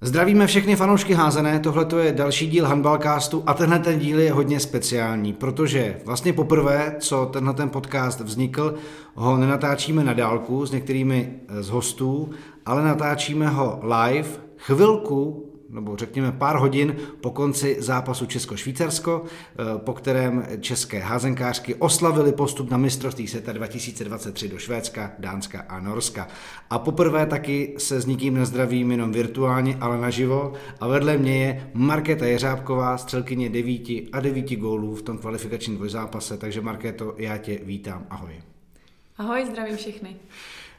Zdravíme všechny fanoušky házené, tohle je další díl Handballcastu a tenhle ten díl je hodně speciální, protože vlastně poprvé, co tenhle ten podcast vznikl, ho nenatáčíme na dálku s některými z hostů, ale natáčíme ho live chvilku nebo řekněme pár hodin po konci zápasu Česko-Švýcarsko, eh, po kterém české házenkářky oslavili postup na mistrovství světa 2023 do Švédska, Dánska a Norska. A poprvé taky se s nikým nezdravím jenom virtuálně, ale naživo. A vedle mě je Markéta Jeřábková, střelkyně devíti a devíti gólů v tom kvalifikačním dvojzápase. Takže Markéto, já tě vítám. Ahoj. Ahoj, zdravím všechny.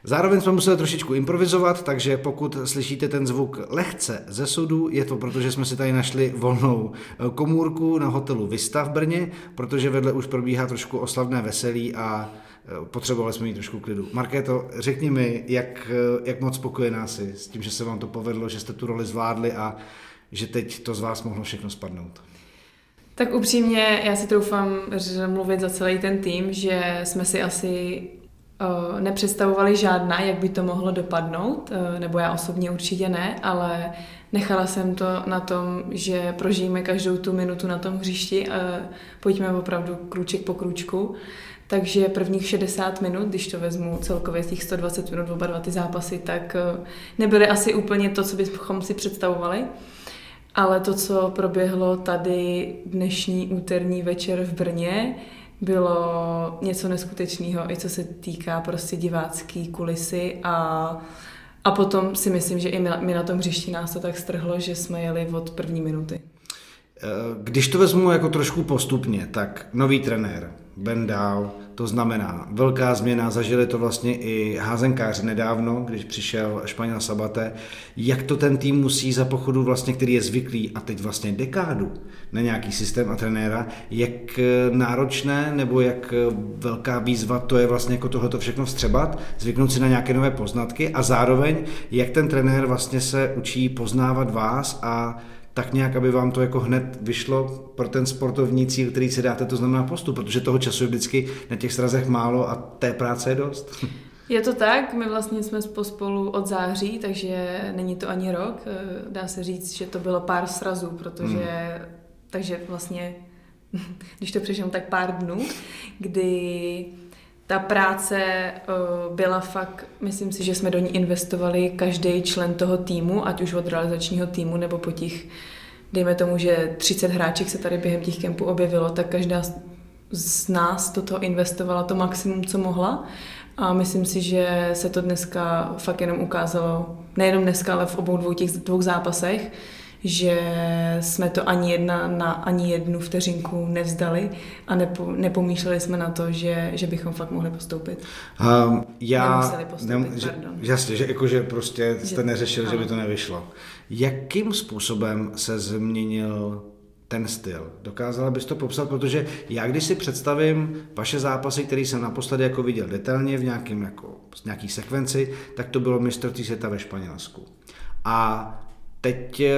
Zároveň jsme museli trošičku improvizovat, takže pokud slyšíte ten zvuk lehce ze sudu, je to proto, že jsme si tady našli volnou eh, komůrku na hotelu Vista v Brně, protože vedle už probíhá trošku oslavné veselí a eh, potřebovali jsme mít trošku klidu. Markéto, řekni mi, jak, eh, jak moc spokojená jsi s tím, že se vám to povedlo, že jste tu roli zvládli a že teď to z vás mohlo všechno spadnout. Tak upřímně, já si troufám mluvit za celý ten tým, že jsme si asi nepředstavovali žádná, jak by to mohlo dopadnout, eh, nebo já osobně určitě ne, ale nechala jsem to na tom, že prožijeme každou tu minutu na tom hřišti a pojďme opravdu krůček po krůčku. Takže prvních 60 minut, když to vezmu celkově z těch 120 minut oba dva ty zápasy, tak eh, nebyly asi úplně to, co bychom si představovali. Ale to, co proběhlo tady dnešní úterní večer v Brně, bylo něco neskutečného, i co se týká prostě divácký kulisy a a potom si myslím, že i my, my na tom hřišti nás to tak strhlo, že jsme jeli od první minuty. Eh, když to vezmu jako trošku postupně, tak nový trenér, Ben Dow, to znamená velká změna, zažili to vlastně i házenkáři nedávno, když přišel Španěl Sabate, jak to ten tým musí za pochodu vlastně, který je zvyklý a teď vlastně dekádu na nějaký systém a trenéra, jak náročné nebo jak velká výzva to je vlastně jako tohleto všechno vstřebat, zvyknout si na nějaké nové poznatky a zároveň jak ten trenér vlastně se učí poznávat vás a tak nějak, aby vám to jako hned vyšlo pro ten sportovní cíl, který si dáte, to znamená postup, protože toho času je vždycky na těch srazech málo a té práce je dost. Je to tak, my vlastně jsme pospolu od září, takže není to ani rok. Dá se říct, že to bylo pár srazů, protože hmm. takže vlastně, když to přeženu, tak pár dnů, kdy ta práce uh, byla fakt, myslím si, že jsme do ní investovali každý člen toho týmu, ať už od realizačního týmu nebo po těch, dejme tomu, že 30 hráček se tady během těch kempů objevilo, tak každá z nás do toho investovala to maximum, co mohla. A myslím si, že se to dneska fakt jenom ukázalo, nejenom dneska, ale v obou dvou těch dvou zápasech, že jsme to ani jedna na ani jednu vteřinku nevzdali a nepo, nepomýšleli jsme na to, že, že bychom fakt mohli postoupit. Um, já Nemuseli postoupit, nem, že, Jasně, že, jako, že prostě jste že, neřešili, ano. že by to nevyšlo. Jakým způsobem se změnil ten styl. Dokázala bys to popsat, protože já když si představím vaše zápasy, které jsem naposledy jako viděl detailně v nějakém jako, nějaký sekvenci, tak to bylo mistrovství světa ve Španělsku. A teď, eh,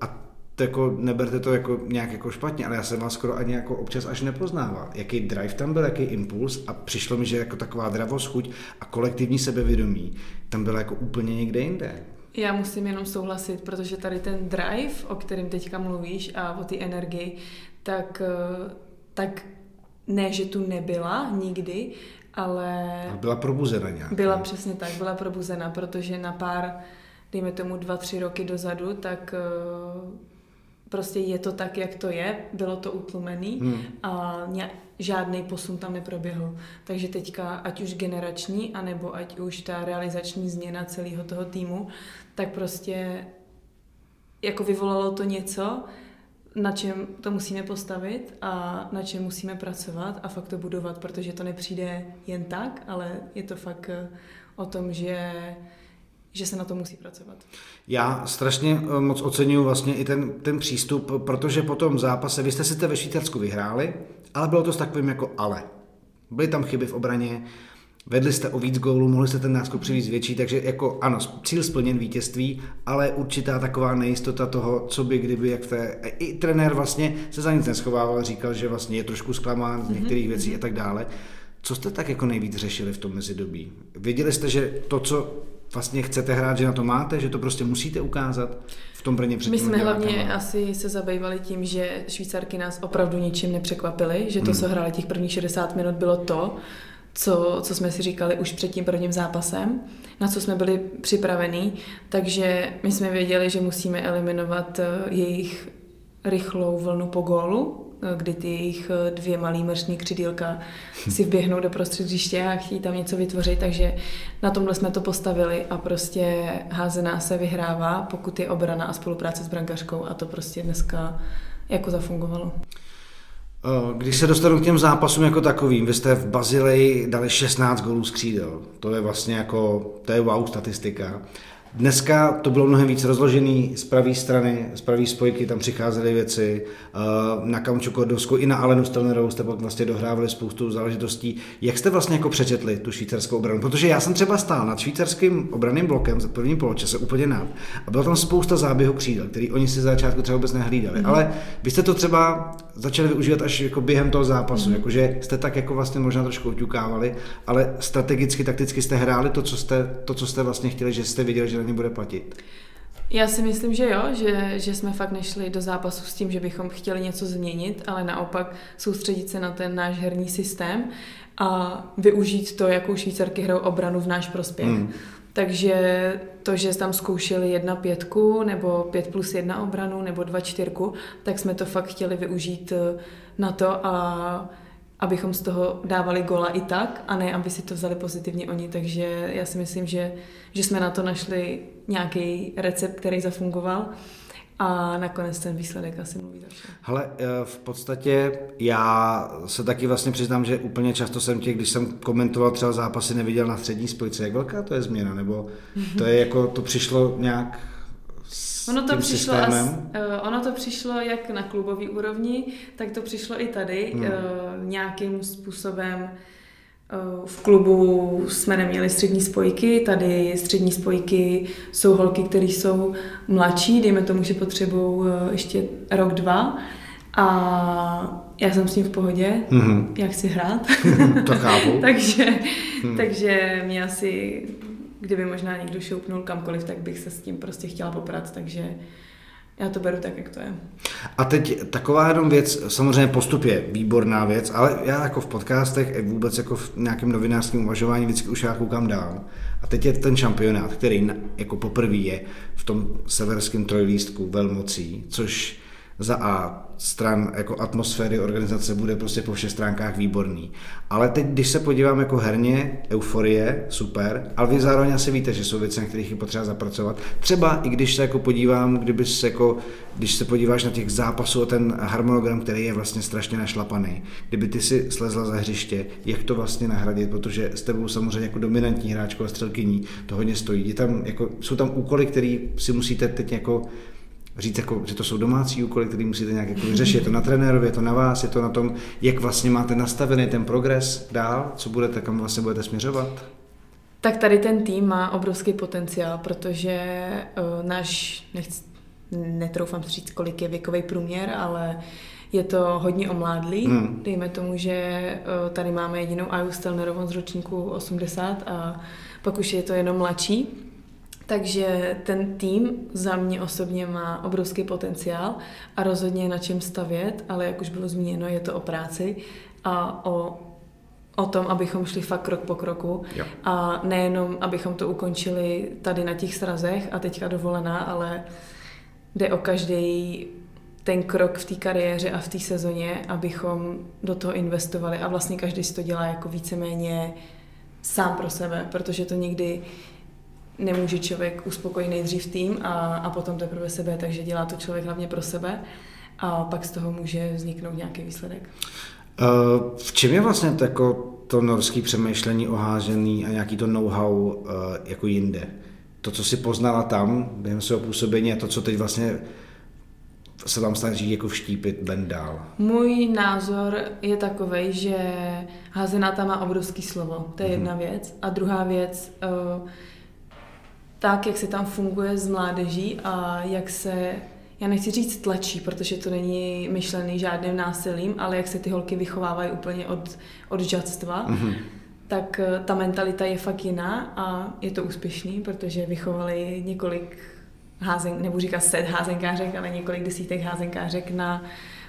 a to jako, neberte to jako nějak jako špatně, ale já jsem vás skoro ani jako občas až nepoznával. Jaký drive tam byl, jaký impuls a přišlo mi, že jako taková dravost, chuť a kolektivní sebevědomí tam bylo jako úplně někde jinde. Já musím jenom souhlasit, protože tady ten drive, o kterém teďka mluvíš a o té energii, tak, eh, tak ne, že tu nebyla nikdy, ale... A byla probuzena nějak. Byla přesně tak, byla probuzena, protože na pár dejme tomu dva, tři roky dozadu, tak eh, prostě je to tak, jak to je, bylo to utlumený hmm. a žádný posun tam neproběhl. Takže teďka, ať už generační, anebo ať už ta realizační změna celého toho týmu, tak prostě jako vyvolalo to něco, na čem to musíme postavit a na čem musíme pracovat a fakt to budovat, protože to nepřijde jen tak, ale je to fakt eh, o tom, že že se na to musí pracovat. Já strašně eh, moc oceňuji vlastně i ten, ten přístup, protože po tom zápase, vy jste si to ve Švýcarsku vyhráli, ale bylo to s takovým jako ale. Byly tam chyby v obraně, vedli jste o víc gólů, mohli jste ten náskok přivést větší, takže jako ano, cíl splněn vítězství, ale určitá taková nejistota toho, co by kdyby, jak té, i trenér vlastně se za nic neschovával, říkal, že vlastně je trošku zklamán z některých mm-hmm. věcí mhm. a tak dále. Co jste tak jako nejvíc řešili v tom mezidobí? Věděli jste, že to, co vlastně chcete hrát, že na to máte, že to prostě musíte ukázat v tom Brně před My jsme hlavně asi se zabývali tím, že Švýcarky nás opravdu ničím nepřekvapily, že to, hmm. co hráli těch prvních 60 minut, bylo to, co, co jsme si říkali už před tím prvním zápasem, na co jsme byli připravení, takže my jsme věděli, že musíme eliminovat eh, jejich rychlou vlnu po gólu, kdy ty jejich eh, dvě malý mršní křidílka si vběhnou do prostřed hřiště a chtějí tam něco vytvořit, takže na tomhle jsme to postavili a prostě házená se vyhrává, pokud je obrana a spolupráce s brankařkou a to prostě dneska jako zafungovalo. Eh, když se dostanu k těm zápasům jako takovým, vy jste v Bazileji dali 16 gólů z křídel. To je vlastně jako, to je wow statistika. Dneska to bylo mnohem víc rozložený z pravé strany, z pravé spojky tam přicházely věci, eh, na Kamču Kordovsku i na Alenu Stelnerovou jste pak vlastně dohrávali spoustu záležitostí. Jak jste vlastně jako přečetli tu švýcarskou obranu? Protože já jsem třeba stál nad švýcarským obraným blokem za první poločase úplně nad a bylo tam spousta záběhů křídel, který oni si za začátku třeba vůbec nehlídali. Mm-hmm. Ale vy jste to třeba začali využívat až jako během toho zápasu, mm-hmm. jakože jste tak jako vlastně možná trošku uťukávali, ale strategicky, takticky jste hráli to, co jste, to, co jste vlastně chtěli, že jste viděli, že ně bude platit. Já si myslím, že jo, že, že jsme fakt nešli do zápasu s tím, že bychom chtěli něco změnit, ale naopak soustředit se na ten náš herní systém a využít to, jakou švýcarky hrajou obranu v náš prospěch. Mm. Takže to, že tam zkoušeli jedna pětku, nebo pět plus jedna obranu, nebo dva čtyřku, tak jsme to fakt chtěli využít eh, na to a abychom z toho dávali gola i tak, a ne, aby si to vzali pozitivně oni. Takže já si myslím, že, že jsme na to našli nějaký recept, který zafungoval. A nakonec ten výsledek asi mluví za. Hele, eh, v podstatě já se taky vlastně přiznám, že úplně často jsem tě, když jsem komentoval třeba zápasy, neviděl na střední spojce. Jak velká to je změna? Nebo to je jako, to přišlo nějak ono to přišlo as, uh, ono to přišlo jak na klubový úrovni, tak to přišlo i tady hmm. uh, nějakým způsobem v klubu jsme neměli střední spojky, tady střední spojky jsou holky, které jsou mladší, dejme tomu, že potřebují ještě rok, dva. A já jsem s tím v pohodě, mm-hmm. jak si hrát. to chápu. takže, hmm. takže mě asi, kdyby možná někdo šoupnul kamkoliv, tak bych se s tím prostě chtěla poprat, takže já to beru tak, jak to je. A teď taková jenom věc, samozřejmě postup je výborná věc, ale já jako v podcastech, vůbec jako v nějakém novinářském uvažování vždycky už já koukám dál. A teď je ten šampionát, který jako poprvé je v tom severském trojlístku velmocí, což za A stran jako atmosféry organizace bude prostě po všech stránkách výborný. Ale teď, když se podívám jako herně, euforie, super, ale vy zároveň asi víte, že jsou věci, na kterých je potřeba zapracovat. Třeba i když se jako podívám, kdyby se jako, když se podíváš na těch zápasů o ten harmonogram, který je vlastně strašně našlapaný, kdyby ty si slezla za hřiště, jak to vlastně nahradit, protože s tebou samozřejmě jako dominantní hráčko a střelkyní to hodně stojí. Je tam, jako, jsou tam úkoly, které si musíte teď jako říct, jako, že to jsou domácí úkoly, které musíte nějak jako vyřešit. Je to na trenérovi, je to na vás, je to na tom, jak vlastně máte nastavený ten progres dál, co budete, kam vlastně budete směřovat? Tak tady ten tým má obrovský potenciál, protože uh, náš, nechci, netroufám si říct, kolik je věkový průměr, ale je to hodně omládlý. Hmm. Dejme tomu, že uh, tady máme jedinou Aju Stelnerovou z ročníku 80 a pak už je to jenom mladší. Takže ten tým za mě osobně má obrovský potenciál a rozhodně je na čem stavět, ale jak už bylo zmíněno, je to o práci a o, o tom, abychom šli fakt krok po kroku jo. a nejenom, abychom to ukončili tady na těch srazech a teďka dovolená, ale jde o každý ten krok v té kariéře a v té sezóně, abychom do toho investovali a vlastně každý si to dělá jako víceméně sám pro sebe, protože to někdy nemůže člověk uspokojit nejdřív tým a, a potom teprve sebe, takže dělá to člověk hlavně pro sebe a pak z toho může vzniknout nějaký výsledek. Eh, v čem je vlastně to, jako to norské přemýšlení o hážený a nějaký to know-how eh, jako jinde? To, co si poznala tam během svého působení a to, co teď vlastně se vám snaží jako vštípit Ben dál? Můj názor je takový, že házená tam má obrovský slovo. To je mm-hmm. jedna věc. A druhá věc, uh, tak, jak se tam funguje s mládeží a jak se, já nechci říct tlačí, protože to není myšlený žádným násilím, ale jak se ty holky vychovávají úplně od, od žadstva, mm-hmm. tak eh, ta mentalita je fakt jiná a je to úspěšný, protože vychovali několik házen, nebo říká set házenkářek, ale několik desítek házenkářek na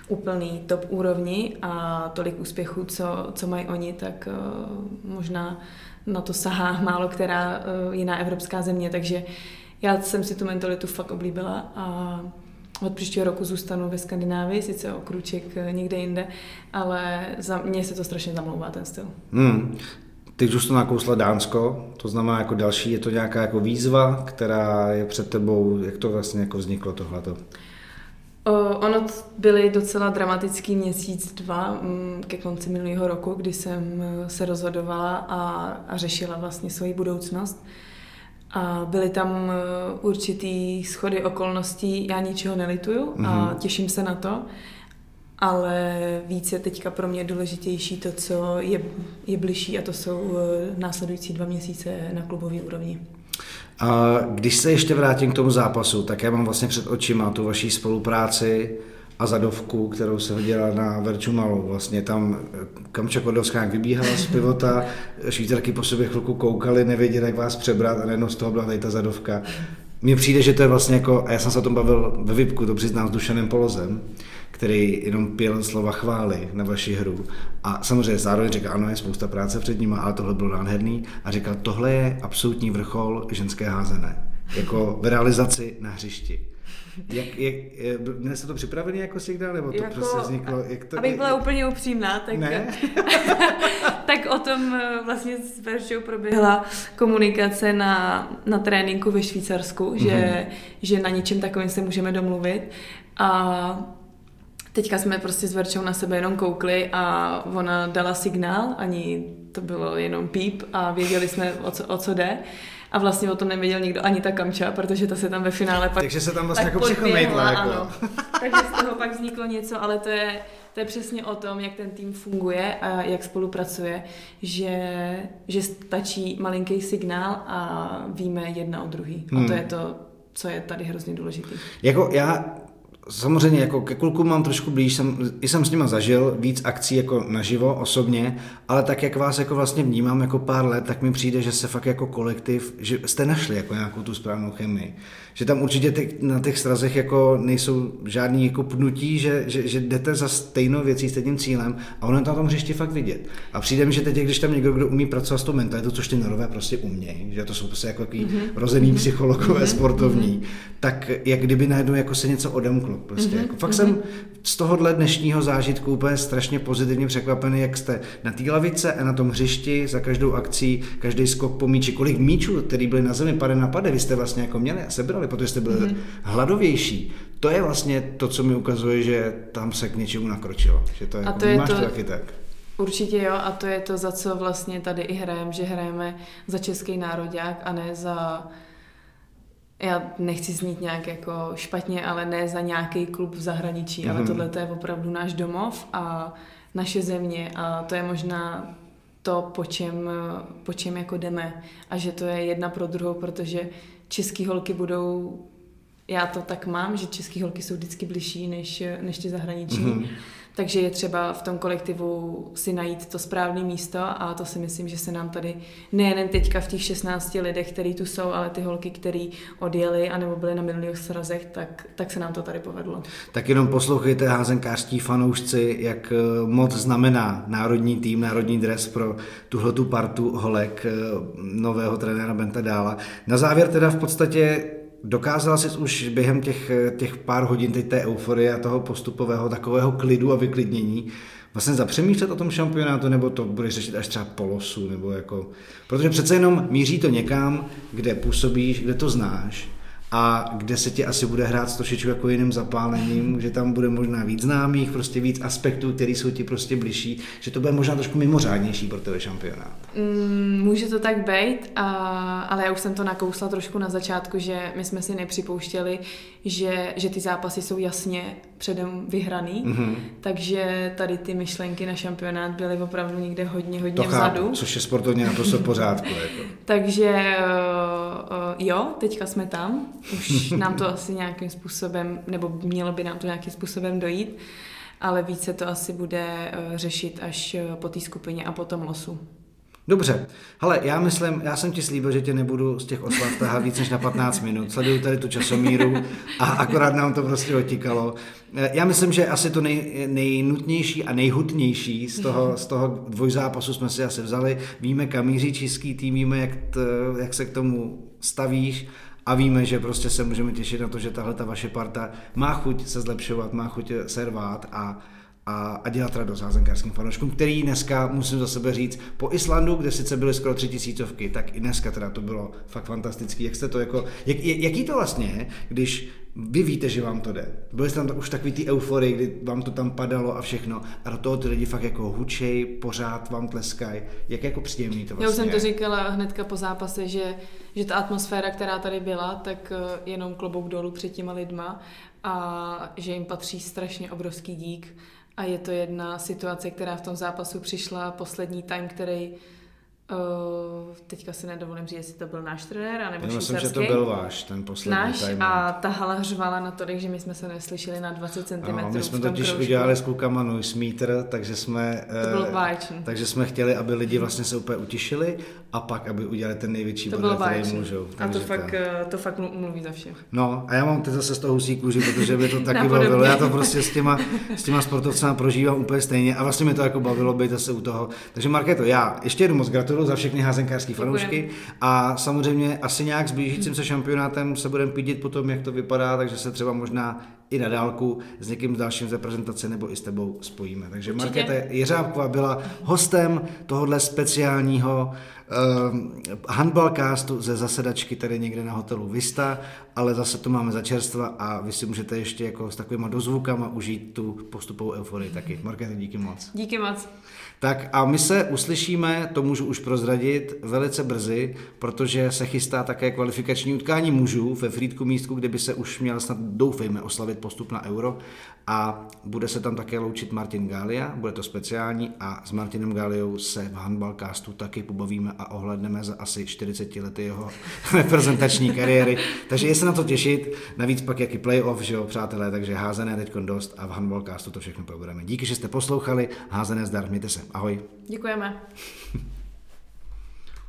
úplný top úrovni a tolik úspěchů, co, co mají oni, tak uh, možná na to sahá málo která uh, jiná evropská země, takže já jsem si tu mentalitu fakt oblíbila a od příštího roku zůstanu ve Skandinávii, sice o kruček někde jinde, ale za mě se to strašně zamlouvá ten styl. Hmm. Teď už to nakousla Dánsko, to znamená jako další, je to nějaká jako výzva, která je před tebou, jak to vlastně jako vzniklo tohleto? Ono byly docela dramatický měsíc, dva mm, ke konci minulého roku, kdy jsem e, se rozhodovala a, a řešila vlastně svoji budoucnost. A byly tam e, určitý schody okolností, já ničeho nelituju mm-hmm. a mhm. těším se na to, ale více teďka pro mě důležitější to, co je, je bližší a to jsou e, následující dva měsíce na klubové úrovni. A když se ještě vrátím k tomu zápasu, tak já mám vlastně před očima tu vaší spolupráci a zadovku, kterou se hodila na Verču Malou. Vlastně tam eh, Kamča Kordovská jak vybíhala z pivota, švýcarky po sobě chvilku koukali, nevěděli, jak vás přebrat a najednou z toho byla tady ta zadovka. Mně přijde, že to je vlastně jako, a já jsem se o tom bavil ve Vipku, to přiznám s Dušanem Polozem, který jenom pěl slova chvály na vaši hru. A samozřejmě zároveň říkal, ano, je spousta práce před ním, ale tohle bylo nádherný. A říkal, tohle je absolutní vrchol ženské házené. Jako v realizaci na hřišti. Jak, jak, měli jste to připravený jako signál, nebo to jako, prostě vzniklo? Jak to, abych byla je, úplně upřímná, tak, ne? tak o tom eh, vlastně s Veršou proběhla komunikace na, na tréninku ve Švýcarsku, mm-hmm. že, mhm. že na něčem takovém se můžeme domluvit. A Teďka jsme prostě s Verčou na sebe jenom koukli a ona dala signál, ani to bylo jenom píp a věděli jsme, o co, o co jde. A vlastně o tom nevěděl nikdo, ani ta Kamča, protože ta se tam ve finále pak Takže se tam vlastně jako přichomejtla. Jako. Takže z toho pak vzniklo něco, ale to je, to je přesně o tom, jak ten tým funguje a jak spolupracuje, že, že stačí malinký signál a víme jedna o druhý. Hmm. A to hmm. je to, co je tady hrozně důležité. Jako já samozřejmě jako ke klukům mám trošku blíž, jsem, i jsem s nima zažil víc akcí jako naživo, osobně, ale tak jak vás jako vlastně vnímám jako pár let, tak mi přijde, že se fakt jako kolektiv, že jste našli jako nějakou tu správnou chemii že tam určitě ty, na těch srazech jako nejsou žádný jako pnutí, že, že, že jdete za stejnou věcí, stejným cílem a ono to na tom hřišti fakt vidět. A přijde mi, že teď, když tam někdo, kdo umí pracovat s tou mentalitou, což ty norové prostě umějí, že to jsou prostě jako takový mm-hmm. rozený mm-hmm. psychologové, mm-hmm. sportovní, mm-hmm. tak jak kdyby najednou jako se něco odemklo. Prostě. Mm-hmm. Jako, fakt mm-hmm. jsem z tohohle dnešního zážitku úplně strašně pozitivně překvapený, jak jste na té lavice a na tom hřišti za každou akcí, každý skok po míči, kolik míčů, který byly na zemi pade na pade, vy jste vlastně jako měli a sebrali nedělali, protože jste byli mm-hmm. hladovější. To je vlastně to, co mi ukazuje, že tam se k něčemu nakročilo. Že to je, a jako, to je to, to taky tak. Určitě jo, a to je to, za co vlastně tady i hrajeme, že hrajeme za český národák a ne za já nechci znít nějak jako špatně, ale ne za nějaký klub v zahraničí, mm-hmm. ale mhm. tohle to je opravdu náš domov a naše země a to je možná to, po čem, po čem jako jdeme a že to je jedna pro druhou, protože české holky budou já to tak mám, že české holky jsou vždycky bližší než, než ty zahraniční. Mm-hmm. Takže je třeba v tom kolektivu si najít to správné místo a to si myslím, že se nám tady nejen teďka v těch 16 lidech, který tu jsou, ale ty holky, který odjeli anebo byly na minulých srazech, tak, tak se nám to tady povedlo. Tak jenom poslouchejte házenkářští fanoušci, jak eh, moc znamená národní tým, národní dres pro tuhle tu partu holek eh, nového trenéra Benta Dála. Na závěr teda v podstatě Dokázala jsi už během těch, těch pár hodin teď té euforie a toho postupového takového klidu a vyklidnění vlastně zapřemýšlet o tom šampionátu, nebo to budeš řešit až třeba po losu, nebo jako, protože přece jenom míří to někam, kde působíš, kde to znáš a kde se ti asi bude hrát s trošičku jako jiným zapálením, že tam bude možná víc známých, prostě víc aspektů, které jsou ti prostě bližší, že to bude možná trošku mimořádnější pro tebe šampionát. Mm, může to tak být, a, ale já už jsem to nakousla trošku na začátku, že my jsme si nepřipouštěli, že, že ty zápasy jsou jasně předem vyhraný, mm-hmm. takže tady ty myšlenky na šampionát byly opravdu někde hodně, hodně to vzadu. Chápu, což je sportovně naprosto v pořádku. Jako. takže uh, jo, teďka jsme tam, už nám to asi nějakým způsobem, nebo mělo by nám to nějakým způsobem dojít, ale více to asi bude uh, řešit až uh, po té skupině a potom losu. Dobře, ale já myslím, já jsem ti slíbil, že tě nebudu z těch oslav tahat víc než na 15 minut. Sleduju tady tu časomíru a akorát nám to prostě otíkalo. Já myslím, že asi to nej, nejnutnější a nejhutnější z toho, z toho dvojzápasu jsme si asi vzali. Víme, kam míří český tým, víme, jak, t, jak se k tomu stavíš a víme, že prostě se můžeme těšit na to, že tahle ta vaše parta má chuť se zlepšovat, má chuť se rvát a a, a dělat radost házenkářským fanouškům, který dneska, musím za sebe říct, po Islandu, kde sice byly skoro tři tisícovky, tak i dneska teda to bylo fakt fantastický. Jak jste to jako, jak, jaký to vlastně když vy víte, že vám to jde. Byli jste tam už takový ty euforie, kdy vám to tam padalo a všechno a do toho ty lidi fakt jako hučej, pořád vám tleskají. Jak jako příjemný to vlastně Já už jsem to říkala hnedka po zápase, že, že ta atmosféra, která tady byla, tak eh, jenom klobouk dolů před těma lidma a že jim patří strašně obrovský dík a je to jedna situace, která v tom zápasu přišla, poslední time, který Uh, teďka si nedovolím říct, jestli to byl náš trenér, anebo Já myslím, že to byl váš, ten poslední Náš a ta hala hřvala na to, že my jsme se neslyšeli na 20 cm. No, my jsme totiž kroužku. udělali s klukama noise meter, takže jsme, to bylo uh, takže jsme chtěli, aby lidi vlastně se úplně utišili a pak, aby udělali ten největší to bod, který můžou. A to fakt, ta... Eh, to fakt mluví za vše. No a já mám teď zase z toho husí kůži, protože by to taky bavilo. Já to prostě s těma, s těma sportovcami prožívám úplně stejně a vlastně mi to jako bavilo být zase u toho. Takže Marketo, já ještě jednou moc gratuluju za všechny házenkářský fanoušky a samozřejmě asi nějak s blížícím se šampionátem se budeme pídit po tom, jak to vypadá, takže se třeba možná i na dálku s někým dalším z reprezentace nebo i s tebou spojíme. Takže Markéta Jeřábková byla hostem tohohle speciálního uh, handballcastu ze zasedačky tady někde na hotelu Vista, ale zase to máme za čerstva a vy si můžete ještě jako s takovýma dozvukama užít tu postupovou euforii taky. Markéta, díky moc. Díky moc. Tak a my se uslyšíme, to můžu už prozradit, velice brzy, protože se chystá také kvalifikační utkání mužů ve Frýdku místku, kde by se už měl snad doufejme oslavit postup na euro a bude se tam také loučit Martin Gália, bude to speciální a s Martinem Gáliou se v handballcastu taky pobavíme a ohledneme za asi 40 lety jeho reprezentační kariéry. Takže je se na to těšit, navíc pak jaký playoff, že jo, přátelé, takže házené teď dost a v handballcastu to všechno probereme. Díky, že jste poslouchali, házené zdar, mějte se, ahoj. Děkujeme.